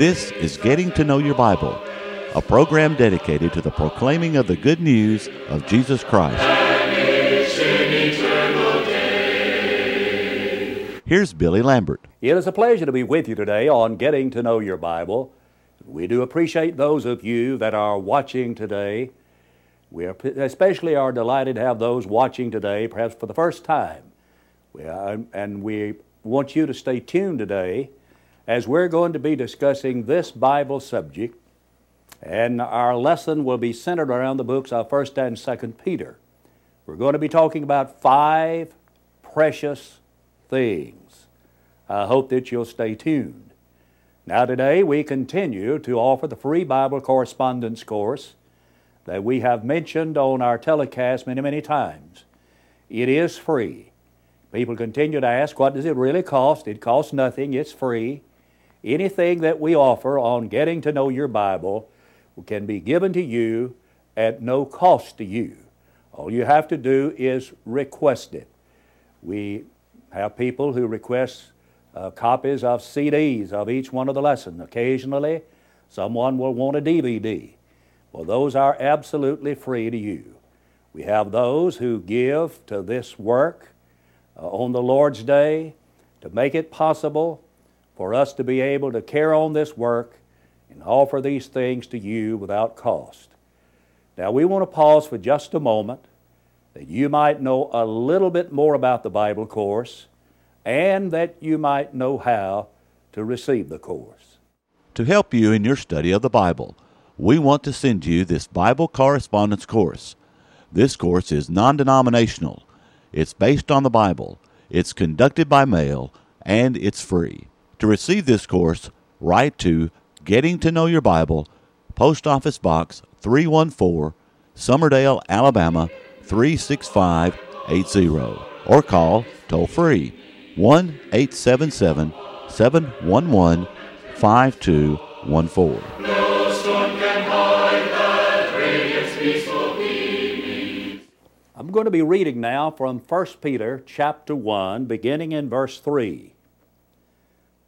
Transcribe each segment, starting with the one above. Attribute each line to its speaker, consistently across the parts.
Speaker 1: This is Getting to Know Your Bible, a program dedicated to the proclaiming of the good news of Jesus Christ. Here's Billy Lambert.
Speaker 2: It is a pleasure to be with you today on Getting to Know Your Bible. We do appreciate those of you that are watching today. We especially are delighted to have those watching today, perhaps for the first time. We are, and we want you to stay tuned today as we're going to be discussing this Bible subject. And our lesson will be centered around the books of 1st and 2nd Peter. We're going to be talking about five precious things. I hope that you'll stay tuned. Now, today we continue to offer the free Bible correspondence course that we have mentioned on our telecast many, many times. It is free. People continue to ask, what does it really cost? It costs nothing, it's free. Anything that we offer on getting to know your Bible can be given to you at no cost to you. All you have to do is request it. We have people who request uh, copies of CDs of each one of the lessons. Occasionally, someone will want a DVD. Well, those are absolutely free to you. We have those who give to this work uh, on the Lord's Day to make it possible for us to be able to carry on this work and offer these things to you without cost. Now, we want to pause for just a moment that you might know a little bit more about the Bible course and that you might know how to receive the course.
Speaker 1: To help you in your study of the Bible, we want to send you this Bible correspondence course. This course is non denominational, it's based on the Bible, it's conducted by mail, and it's free. To receive this course, write to Getting to Know Your Bible, Post Office Box 314, Summerdale, Alabama 36580, or call toll free 1 877 711 5214.
Speaker 2: I'm going to be reading now from 1 Peter chapter 1, beginning in verse 3.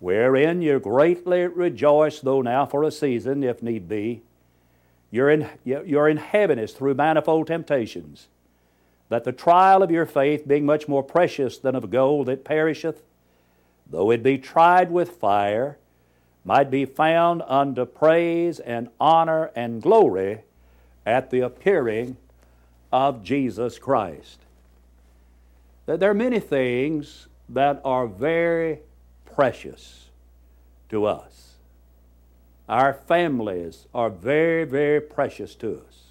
Speaker 2: wherein you greatly rejoice, though now for a season, if need be. Your, in, your in heaviness through manifold temptations, that the trial of your faith, being much more precious than of gold that perisheth, though it be tried with fire, might be found unto praise and honor and glory at the appearing of Jesus Christ. That there are many things that are very precious to us. Our families are very, very precious to us.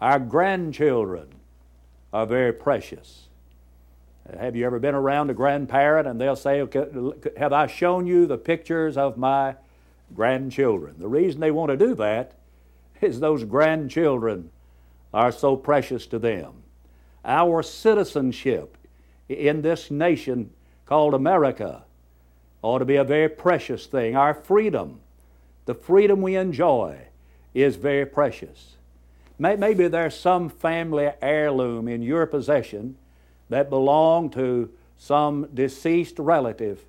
Speaker 2: Our grandchildren are very precious. Have you ever been around a grandparent and they'll say, Have I shown you the pictures of my grandchildren? The reason they want to do that is those grandchildren are so precious to them. Our citizenship in this nation called America ought to be a very precious thing. Our freedom, the freedom we enjoy, is very precious. Maybe there's some family heirloom in your possession that belonged to some deceased relative,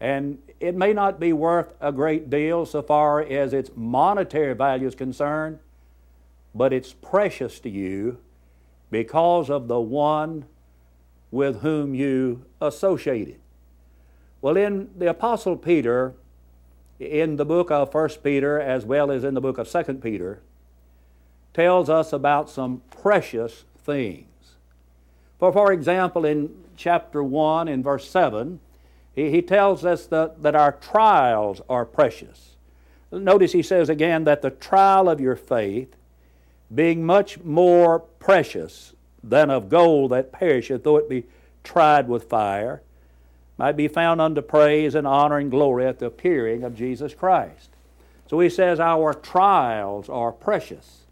Speaker 2: and it may not be worth a great deal so far as its monetary value is concerned, but it's precious to you because of the one with whom you associated. Well, in the Apostle Peter, in the book of 1 Peter as well as in the book of 2 Peter, tells us about some precious things. For, for example, in chapter 1 in verse 7, he, he tells us that, that our trials are precious. Notice he says again that the trial of your faith, being much more precious than of gold that perisheth, though it be tried with fire, might be found unto praise and honor and glory at the appearing of Jesus Christ. So he says, Our trials are precious.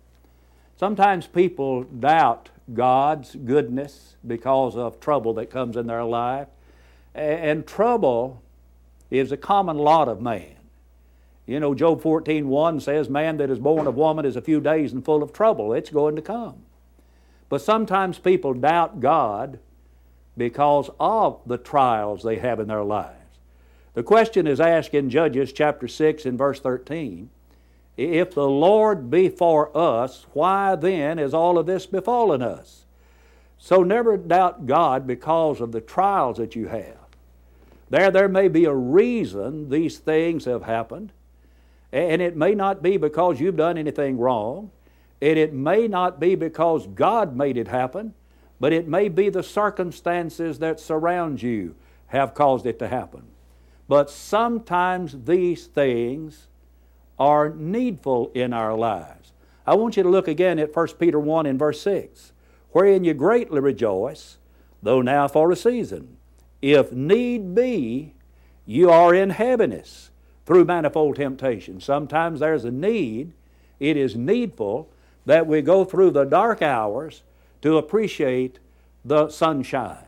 Speaker 2: Sometimes people doubt God's goodness because of trouble that comes in their life. And trouble is a common lot of man. You know, Job 14 1 says, Man that is born of woman is a few days and full of trouble. It's going to come. But sometimes people doubt God because of the trials they have in their lives. The question is asked in Judges chapter 6 and verse 13 If the Lord be for us, why then is all of this befallen us? So never doubt God because of the trials that you have. There, there may be a reason these things have happened, and it may not be because you've done anything wrong, and it may not be because God made it happen, but it may be the circumstances that surround you have caused it to happen. But sometimes these things are needful in our lives. I want you to look again at 1 Peter 1 in verse 6 wherein you greatly rejoice, though now for a season. If need be, you are in heaviness through manifold temptation. Sometimes there's a need, it is needful that we go through the dark hours to appreciate the sunshine.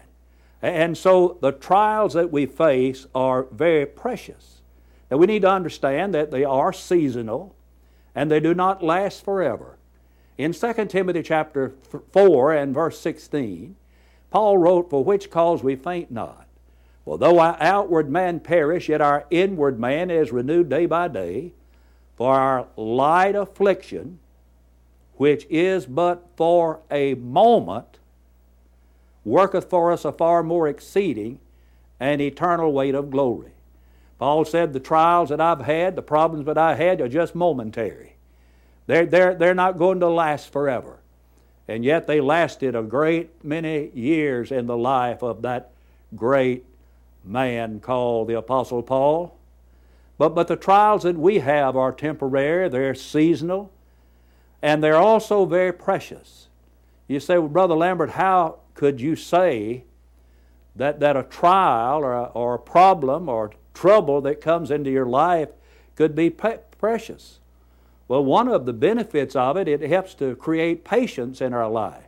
Speaker 2: And so the trials that we face are very precious. Now we need to understand that they are seasonal and they do not last forever. In 2 Timothy chapter 4 and verse 16, Paul wrote, For which cause we faint not. For though our outward man perish, yet our inward man is renewed day by day. For our light affliction, which is but for a moment, worketh for us a far more exceeding and eternal weight of glory. Paul said, The trials that I've had, the problems that I had, are just momentary. They're, they're, they're not going to last forever. And yet they lasted a great many years in the life of that great man called the Apostle Paul. But, but the trials that we have are temporary, they're seasonal, and they're also very precious. You say, well, Brother Lambert, how could you say that, that a trial or a, or a problem or trouble that comes into your life could be pe- precious? Well, one of the benefits of it, it helps to create patience in our life.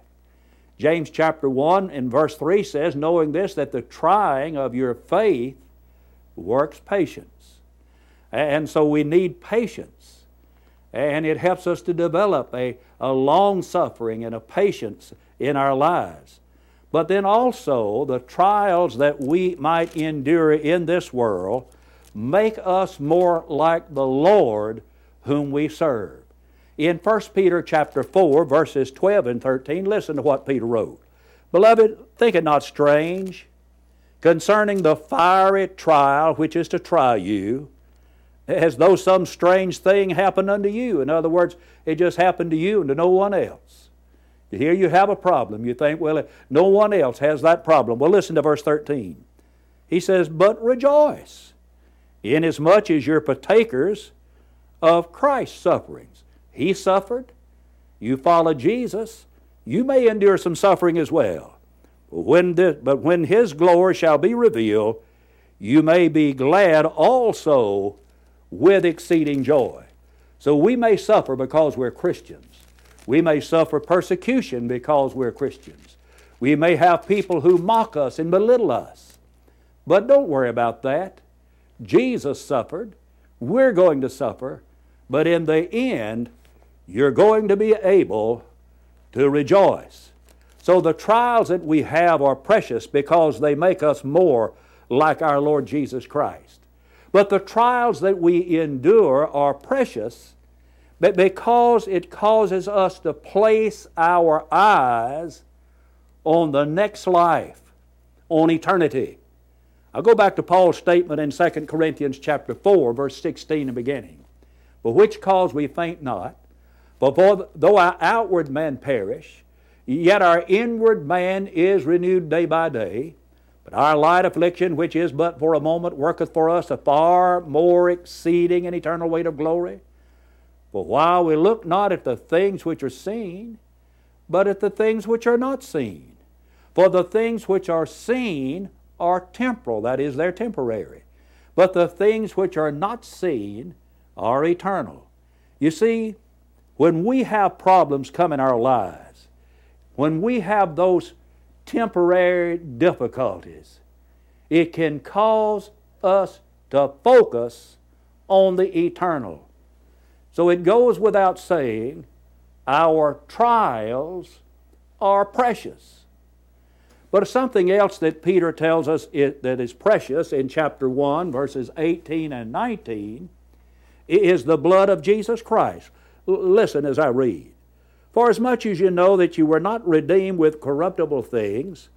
Speaker 2: James chapter 1 and verse 3 says, Knowing this, that the trying of your faith works patience. And so we need patience. And it helps us to develop a, a long suffering and a patience in our lives. But then also, the trials that we might endure in this world make us more like the Lord whom we serve. In 1 Peter chapter 4, verses 12 and 13, listen to what Peter wrote. Beloved, think it not strange concerning the fiery trial which is to try you, as though some strange thing happened unto you. In other words, it just happened to you and to no one else. Here you have a problem. You think, well, no one else has that problem. Well, listen to verse 13. He says, But rejoice, inasmuch as you're partakers of Christ's sufferings. He suffered. You follow Jesus. You may endure some suffering as well. When this, but when His glory shall be revealed, you may be glad also with exceeding joy. So we may suffer because we're Christians. We may suffer persecution because we're Christians. We may have people who mock us and belittle us. But don't worry about that. Jesus suffered. We're going to suffer. But in the end, you're going to be able to rejoice. So the trials that we have are precious because they make us more like our Lord Jesus Christ. But the trials that we endure are precious but because it causes us to place our eyes on the next life, on eternity. I'll go back to Paul's statement in 2 Corinthians chapter 4, verse 16 in the beginning. For which cause we faint not. For though our outward man perish, yet our inward man is renewed day by day. But our light affliction, which is but for a moment, worketh for us a far more exceeding and eternal weight of glory. For while we look not at the things which are seen, but at the things which are not seen. For the things which are seen are temporal, that is, they're temporary. But the things which are not seen are eternal. You see, when we have problems come in our lives, when we have those temporary difficulties, it can cause us to focus on the eternal. So it goes without saying, our trials are precious. But something else that Peter tells us that is precious in chapter 1, verses 18 and 19, is the blood of Jesus Christ. L- listen as I read. For as much as you know that you were not redeemed with corruptible things,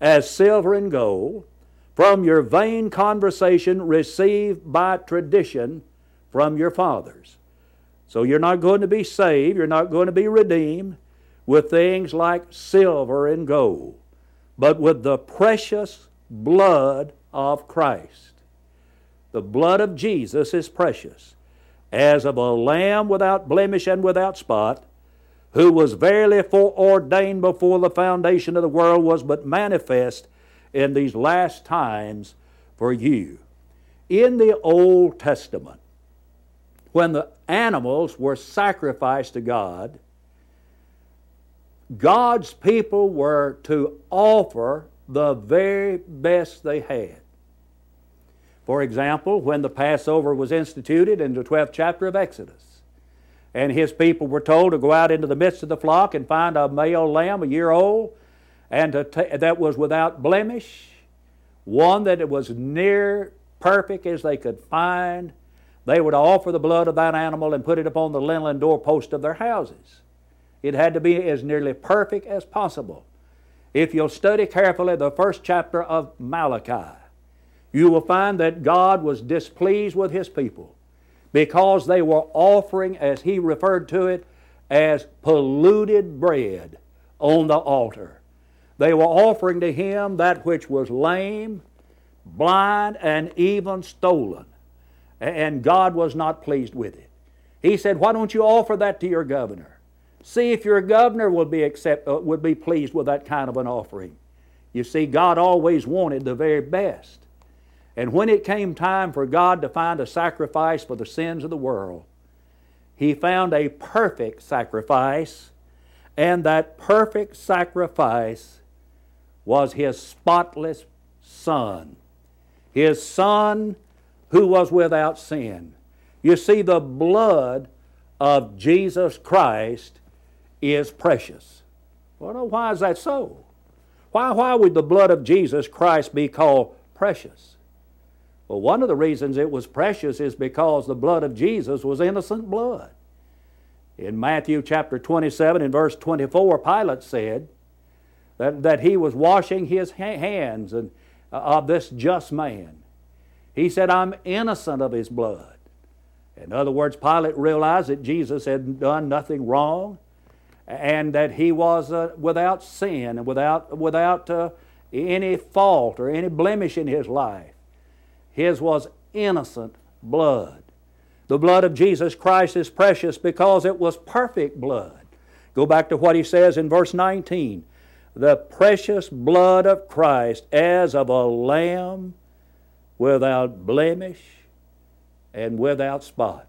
Speaker 2: as silver and gold, from your vain conversation received by tradition from your fathers. So you're not going to be saved, you're not going to be redeemed with things like silver and gold, but with the precious blood of Christ. The blood of Jesus is precious, as of a lamb without blemish and without spot, who was verily foreordained before the foundation of the world, was but manifest in these last times for you. In the Old Testament, when the animals were sacrificed to God, God's people were to offer the very best they had. For example, when the Passover was instituted in the 12th chapter of Exodus, and his people were told to go out into the midst of the flock and find a male lamb, a year old, and that was without blemish, one that was near perfect as they could find, they would offer the blood of that animal and put it upon the lintel doorpost of their houses. It had to be as nearly perfect as possible. If you'll study carefully the first chapter of Malachi, you will find that God was displeased with His people because they were offering, as He referred to it, as polluted bread on the altar. They were offering to Him that which was lame, blind, and even stolen. And God was not pleased with it. He said, Why don't you offer that to your governor? See if your governor would be, accept, uh, would be pleased with that kind of an offering. You see, God always wanted the very best. And when it came time for God to find a sacrifice for the sins of the world, He found a perfect sacrifice, and that perfect sacrifice was His spotless Son. His Son who was without sin. You see, the blood of Jesus Christ is precious. Well, why is that so? Why, why would the blood of Jesus Christ be called precious? Well, one of the reasons it was precious is because the blood of Jesus was innocent blood. In Matthew chapter 27 and verse 24, Pilate said that, that he was washing his hands and, uh, of this just man. He said, I'm innocent of his blood. In other words, Pilate realized that Jesus had done nothing wrong and that he was uh, without sin and without, without uh, any fault or any blemish in his life. His was innocent blood. The blood of Jesus Christ is precious because it was perfect blood. Go back to what he says in verse 19 the precious blood of Christ as of a lamb without blemish and without spot.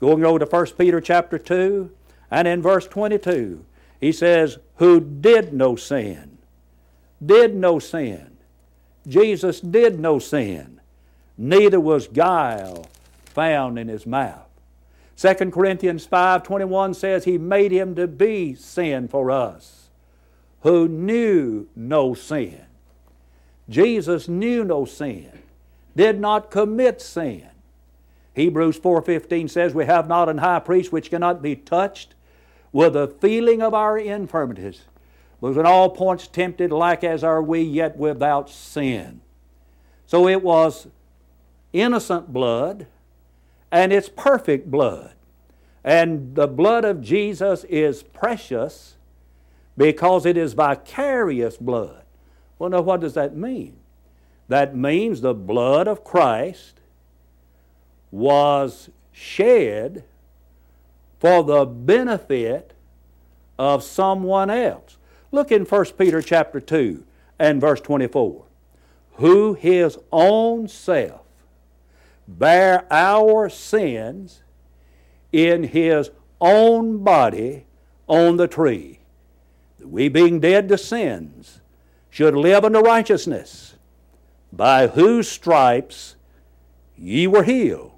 Speaker 2: Going over to 1 Peter chapter 2, and in verse 22, he says, Who did no sin. Did no sin. Jesus did no sin. Neither was guile found in his mouth. 2 Corinthians 5:21 says he made him to be sin for us who knew no sin. Jesus knew no sin, did not commit sin. Hebrews 4:15 says we have not an high priest which cannot be touched with the feeling of our infirmities, but in all points tempted like as are we, yet without sin. So it was innocent blood and it's perfect blood. And the blood of Jesus is precious because it is vicarious blood. Well, now, what does that mean? That means the blood of Christ was shed for the benefit of someone else. Look in 1 Peter chapter 2 and verse 24. who his own self bare our sins in his own body on the tree, that we being dead to sins should live unto righteousness, by whose stripes ye were healed.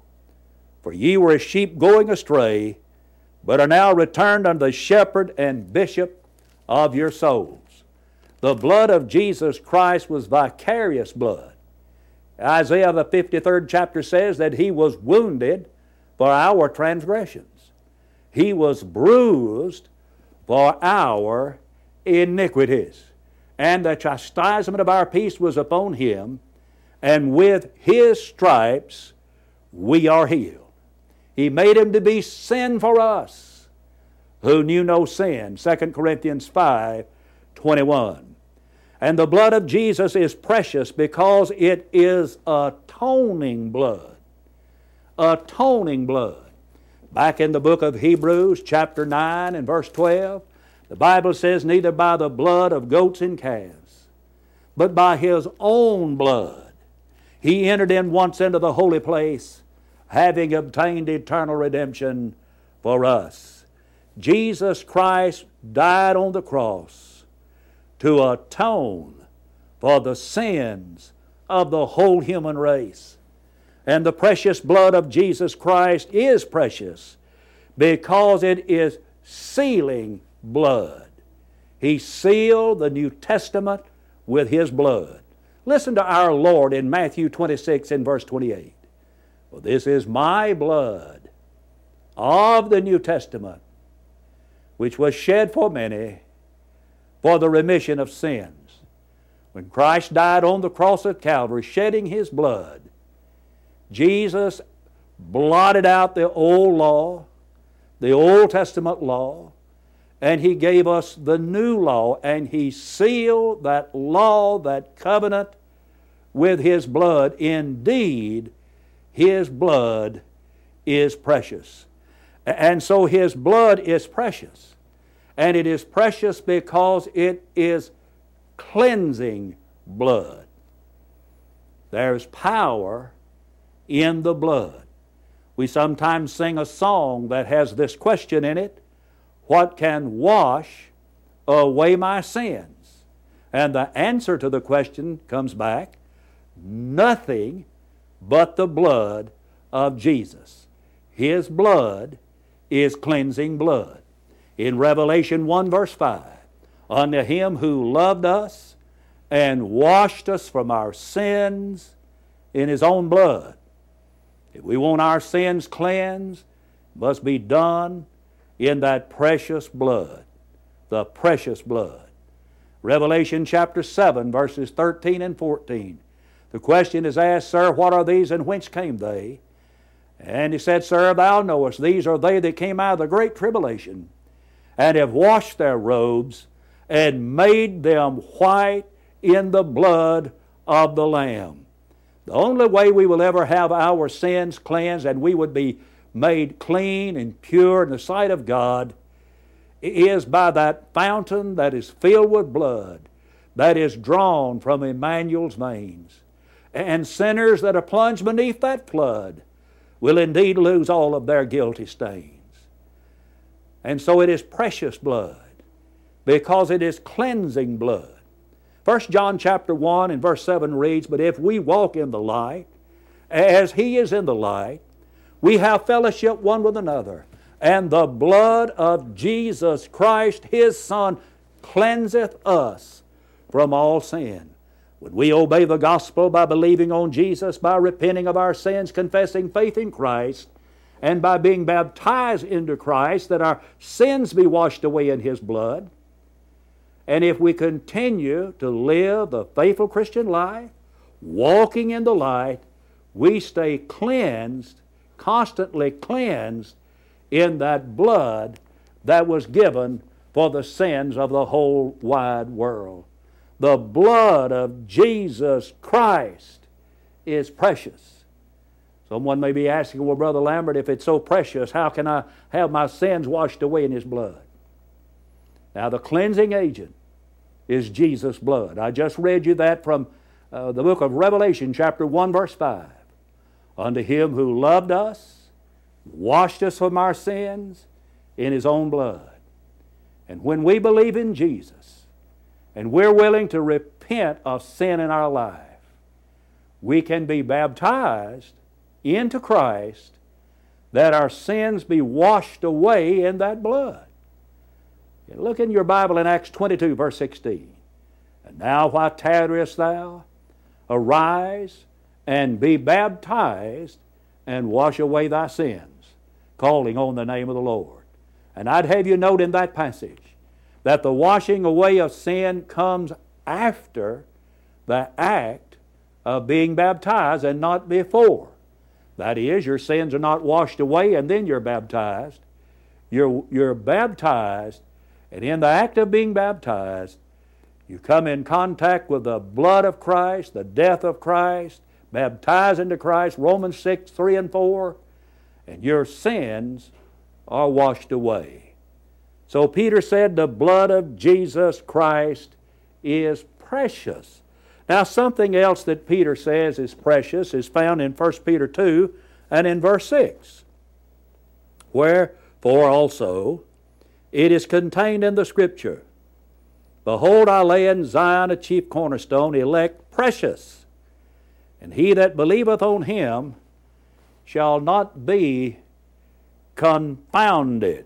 Speaker 2: For ye were as sheep going astray, but are now returned unto the shepherd and bishop of your souls. The blood of Jesus Christ was vicarious blood. Isaiah, the 53rd chapter, says that he was wounded for our transgressions, he was bruised for our iniquities. And the chastisement of our peace was upon him, and with his stripes we are healed. He made him to be sin for us who knew no sin. 2 Corinthians 5 21. And the blood of Jesus is precious because it is atoning blood. Atoning blood. Back in the book of Hebrews, chapter 9 and verse 12, the Bible says, Neither by the blood of goats and calves, but by his own blood, he entered in once into the holy place having obtained eternal redemption for us. Jesus Christ died on the cross to atone for the sins of the whole human race. And the precious blood of Jesus Christ is precious because it is sealing blood. He sealed the New Testament with His blood. Listen to our Lord in Matthew 26 and verse 28. For this is my blood of the New Testament, which was shed for many for the remission of sins. When Christ died on the cross of Calvary, shedding his blood, Jesus blotted out the old law, the Old Testament law, and he gave us the new law, and he sealed that law, that covenant, with his blood. Indeed, his blood is precious. And so His blood is precious. And it is precious because it is cleansing blood. There's power in the blood. We sometimes sing a song that has this question in it What can wash away my sins? And the answer to the question comes back Nothing but the blood of Jesus. His blood is cleansing blood. In Revelation 1, verse 5, unto him who loved us and washed us from our sins in his own blood. If we want our sins cleansed, must be done in that precious blood, the precious blood. Revelation chapter 7, verses 13 and 14. The question is asked, Sir, what are these and whence came they? And he said, Sir, thou knowest, these are they that came out of the great tribulation, and have washed their robes, and made them white in the blood of the Lamb. The only way we will ever have our sins cleansed and we would be made clean and pure in the sight of God is by that fountain that is filled with blood that is drawn from Emmanuel's veins and sinners that are plunged beneath that flood will indeed lose all of their guilty stains. And so it is precious blood because it is cleansing blood. 1 John chapter 1 and verse 7 reads, But if we walk in the light, as he is in the light, we have fellowship one with another. And the blood of Jesus Christ, his Son, cleanseth us from all sin. Would we obey the gospel by believing on Jesus, by repenting of our sins, confessing faith in Christ, and by being baptized into Christ, that our sins be washed away in His blood? And if we continue to live the faithful Christian life, walking in the light, we stay cleansed, constantly cleansed in that blood that was given for the sins of the whole wide world. The blood of Jesus Christ is precious. Someone may be asking, well, Brother Lambert, if it's so precious, how can I have my sins washed away in His blood? Now, the cleansing agent is Jesus' blood. I just read you that from uh, the book of Revelation, chapter 1, verse 5. Unto him who loved us, washed us from our sins in his own blood. And when we believe in Jesus and we're willing to repent of sin in our life, we can be baptized into Christ that our sins be washed away in that blood. Look in your Bible in Acts 22, verse 16. And now, why tarriest thou? Arise and be baptized and wash away thy sins, calling on the name of the Lord. And I'd have you note in that passage that the washing away of sin comes after the act of being baptized and not before. That is, your sins are not washed away and then you're baptized. You're, you're baptized, and in the act of being baptized, you come in contact with the blood of Christ, the death of Christ, baptized into Christ, Romans 6, 3 and 4, and your sins are washed away. So Peter said, The blood of Jesus Christ is precious. Now, something else that Peter says is precious is found in 1 Peter 2 and in verse 6. Wherefore also it is contained in the Scripture Behold, I lay in Zion a chief cornerstone, elect, precious, and he that believeth on him shall not be confounded.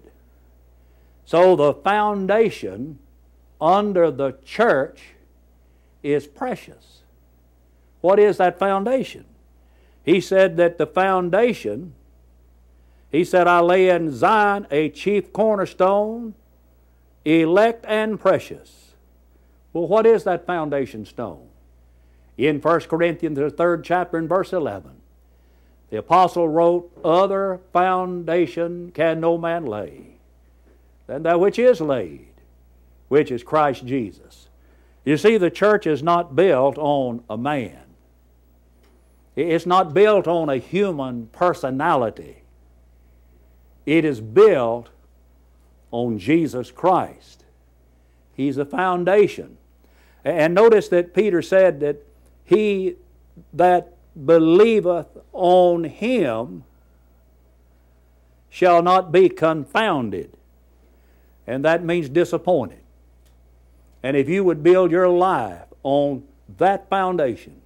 Speaker 2: So the foundation under the church is precious. What is that foundation? He said that the foundation, he said, I lay in Zion a chief cornerstone, elect and precious. Well, what is that foundation stone? In 1 Corinthians, the third chapter, in verse 11, the apostle wrote, Other foundation can no man lay than that which is laid, which is Christ Jesus. You see, the church is not built on a man. It's not built on a human personality. It is built on Jesus Christ. He's the foundation. And notice that Peter said that he that believeth on him shall not be confounded. And that means disappointed. And if you would build your life on that foundation,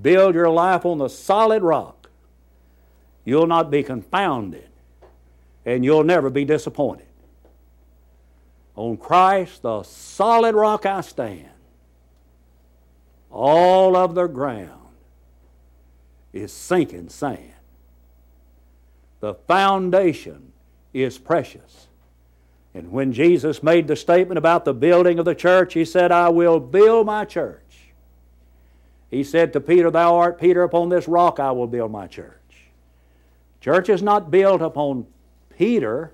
Speaker 2: build your life on the solid rock, you'll not be confounded and you'll never be disappointed. On Christ, the solid rock I stand. All of the ground is sinking sand. The foundation is precious. And when Jesus made the statement about the building of the church, he said, I will build my church. He said to Peter, Thou art Peter, upon this rock I will build my church. Church is not built upon Peter,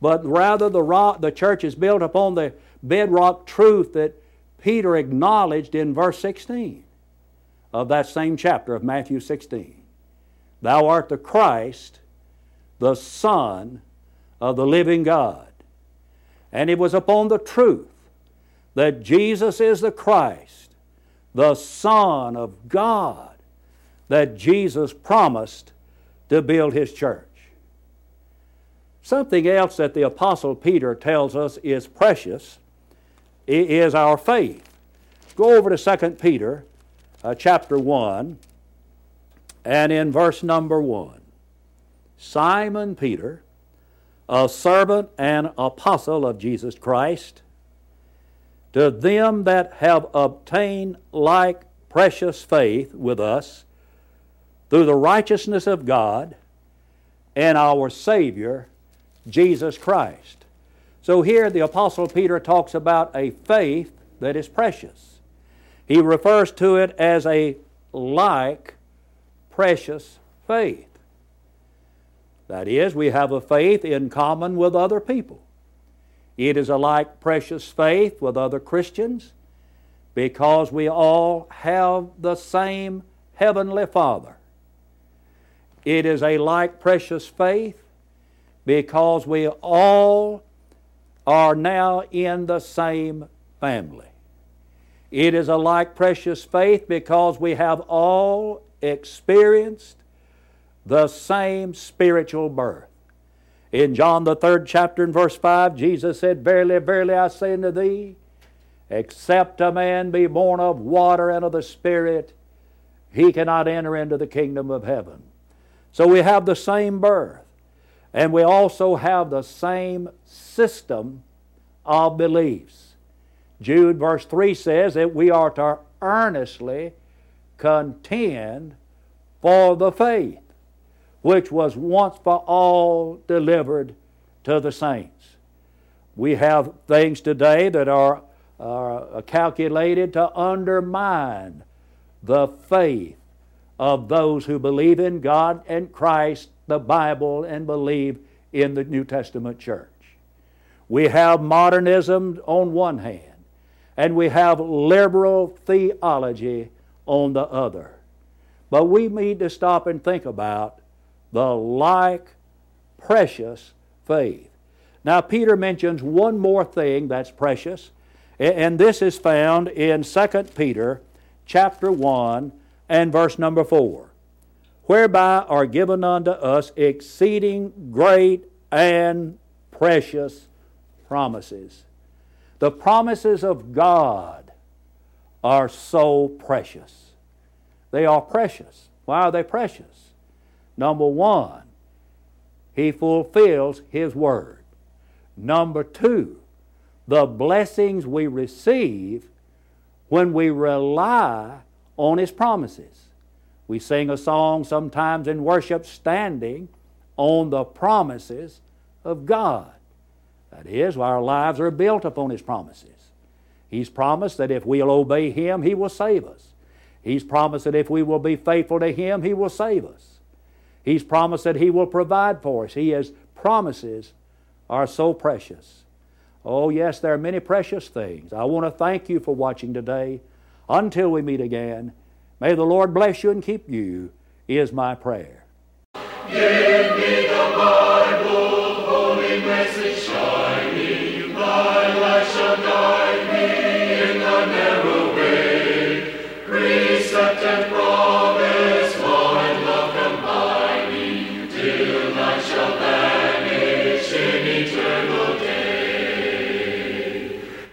Speaker 2: but rather the, rock, the church is built upon the bedrock truth that Peter acknowledged in verse 16 of that same chapter of Matthew 16. Thou art the Christ, the Son of the living God. And it was upon the truth that Jesus is the Christ, the Son of God, that Jesus promised to build his church. Something else that the Apostle Peter tells us is precious is our faith. Go over to 2 Peter uh, chapter 1 and in verse number 1. Simon Peter, a servant and apostle of Jesus Christ, to them that have obtained like precious faith with us through the righteousness of God and our Savior, Jesus Christ. So here the Apostle Peter talks about a faith that is precious. He refers to it as a like precious faith. That is, we have a faith in common with other people. It is a like precious faith with other Christians because we all have the same Heavenly Father. It is a like precious faith because we all are now in the same family. It is a like precious faith because we have all experienced the same spiritual birth. In John the third chapter and verse 5, Jesus said, Verily, verily, I say unto thee, except a man be born of water and of the Spirit, he cannot enter into the kingdom of heaven. So we have the same birth, and we also have the same system of beliefs. Jude, verse 3 says that we are to earnestly contend for the faith which was once for all delivered to the saints. We have things today that are, are calculated to undermine the faith of those who believe in God and Christ, the Bible, and believe in the New Testament church. We have modernism on one hand, and we have liberal theology on the other. But we need to stop and think about the like precious faith. Now, Peter mentions one more thing that's precious, and this is found in 2 Peter chapter 1 and verse number 4. Whereby are given unto us exceeding great and precious promises. The promises of God are so precious. They are precious. Why are they precious? Number one, He fulfills His word. Number two, the blessings we receive when we rely on His promises. We sing a song sometimes in worship standing on the promises of God. That is, our lives are built upon His promises. He's promised that if we'll obey Him, He will save us. He's promised that if we will be faithful to Him, He will save us. He's promised that He will provide for us. He has promises are so precious. Oh, yes, there are many precious things. I want to thank you for watching today. Until we meet again, may the Lord bless you and keep you, is my prayer.
Speaker 3: Give me the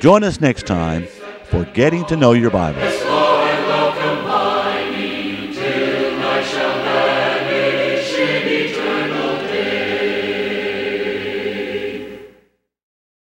Speaker 1: Join us next time for Getting to Know Your Bible.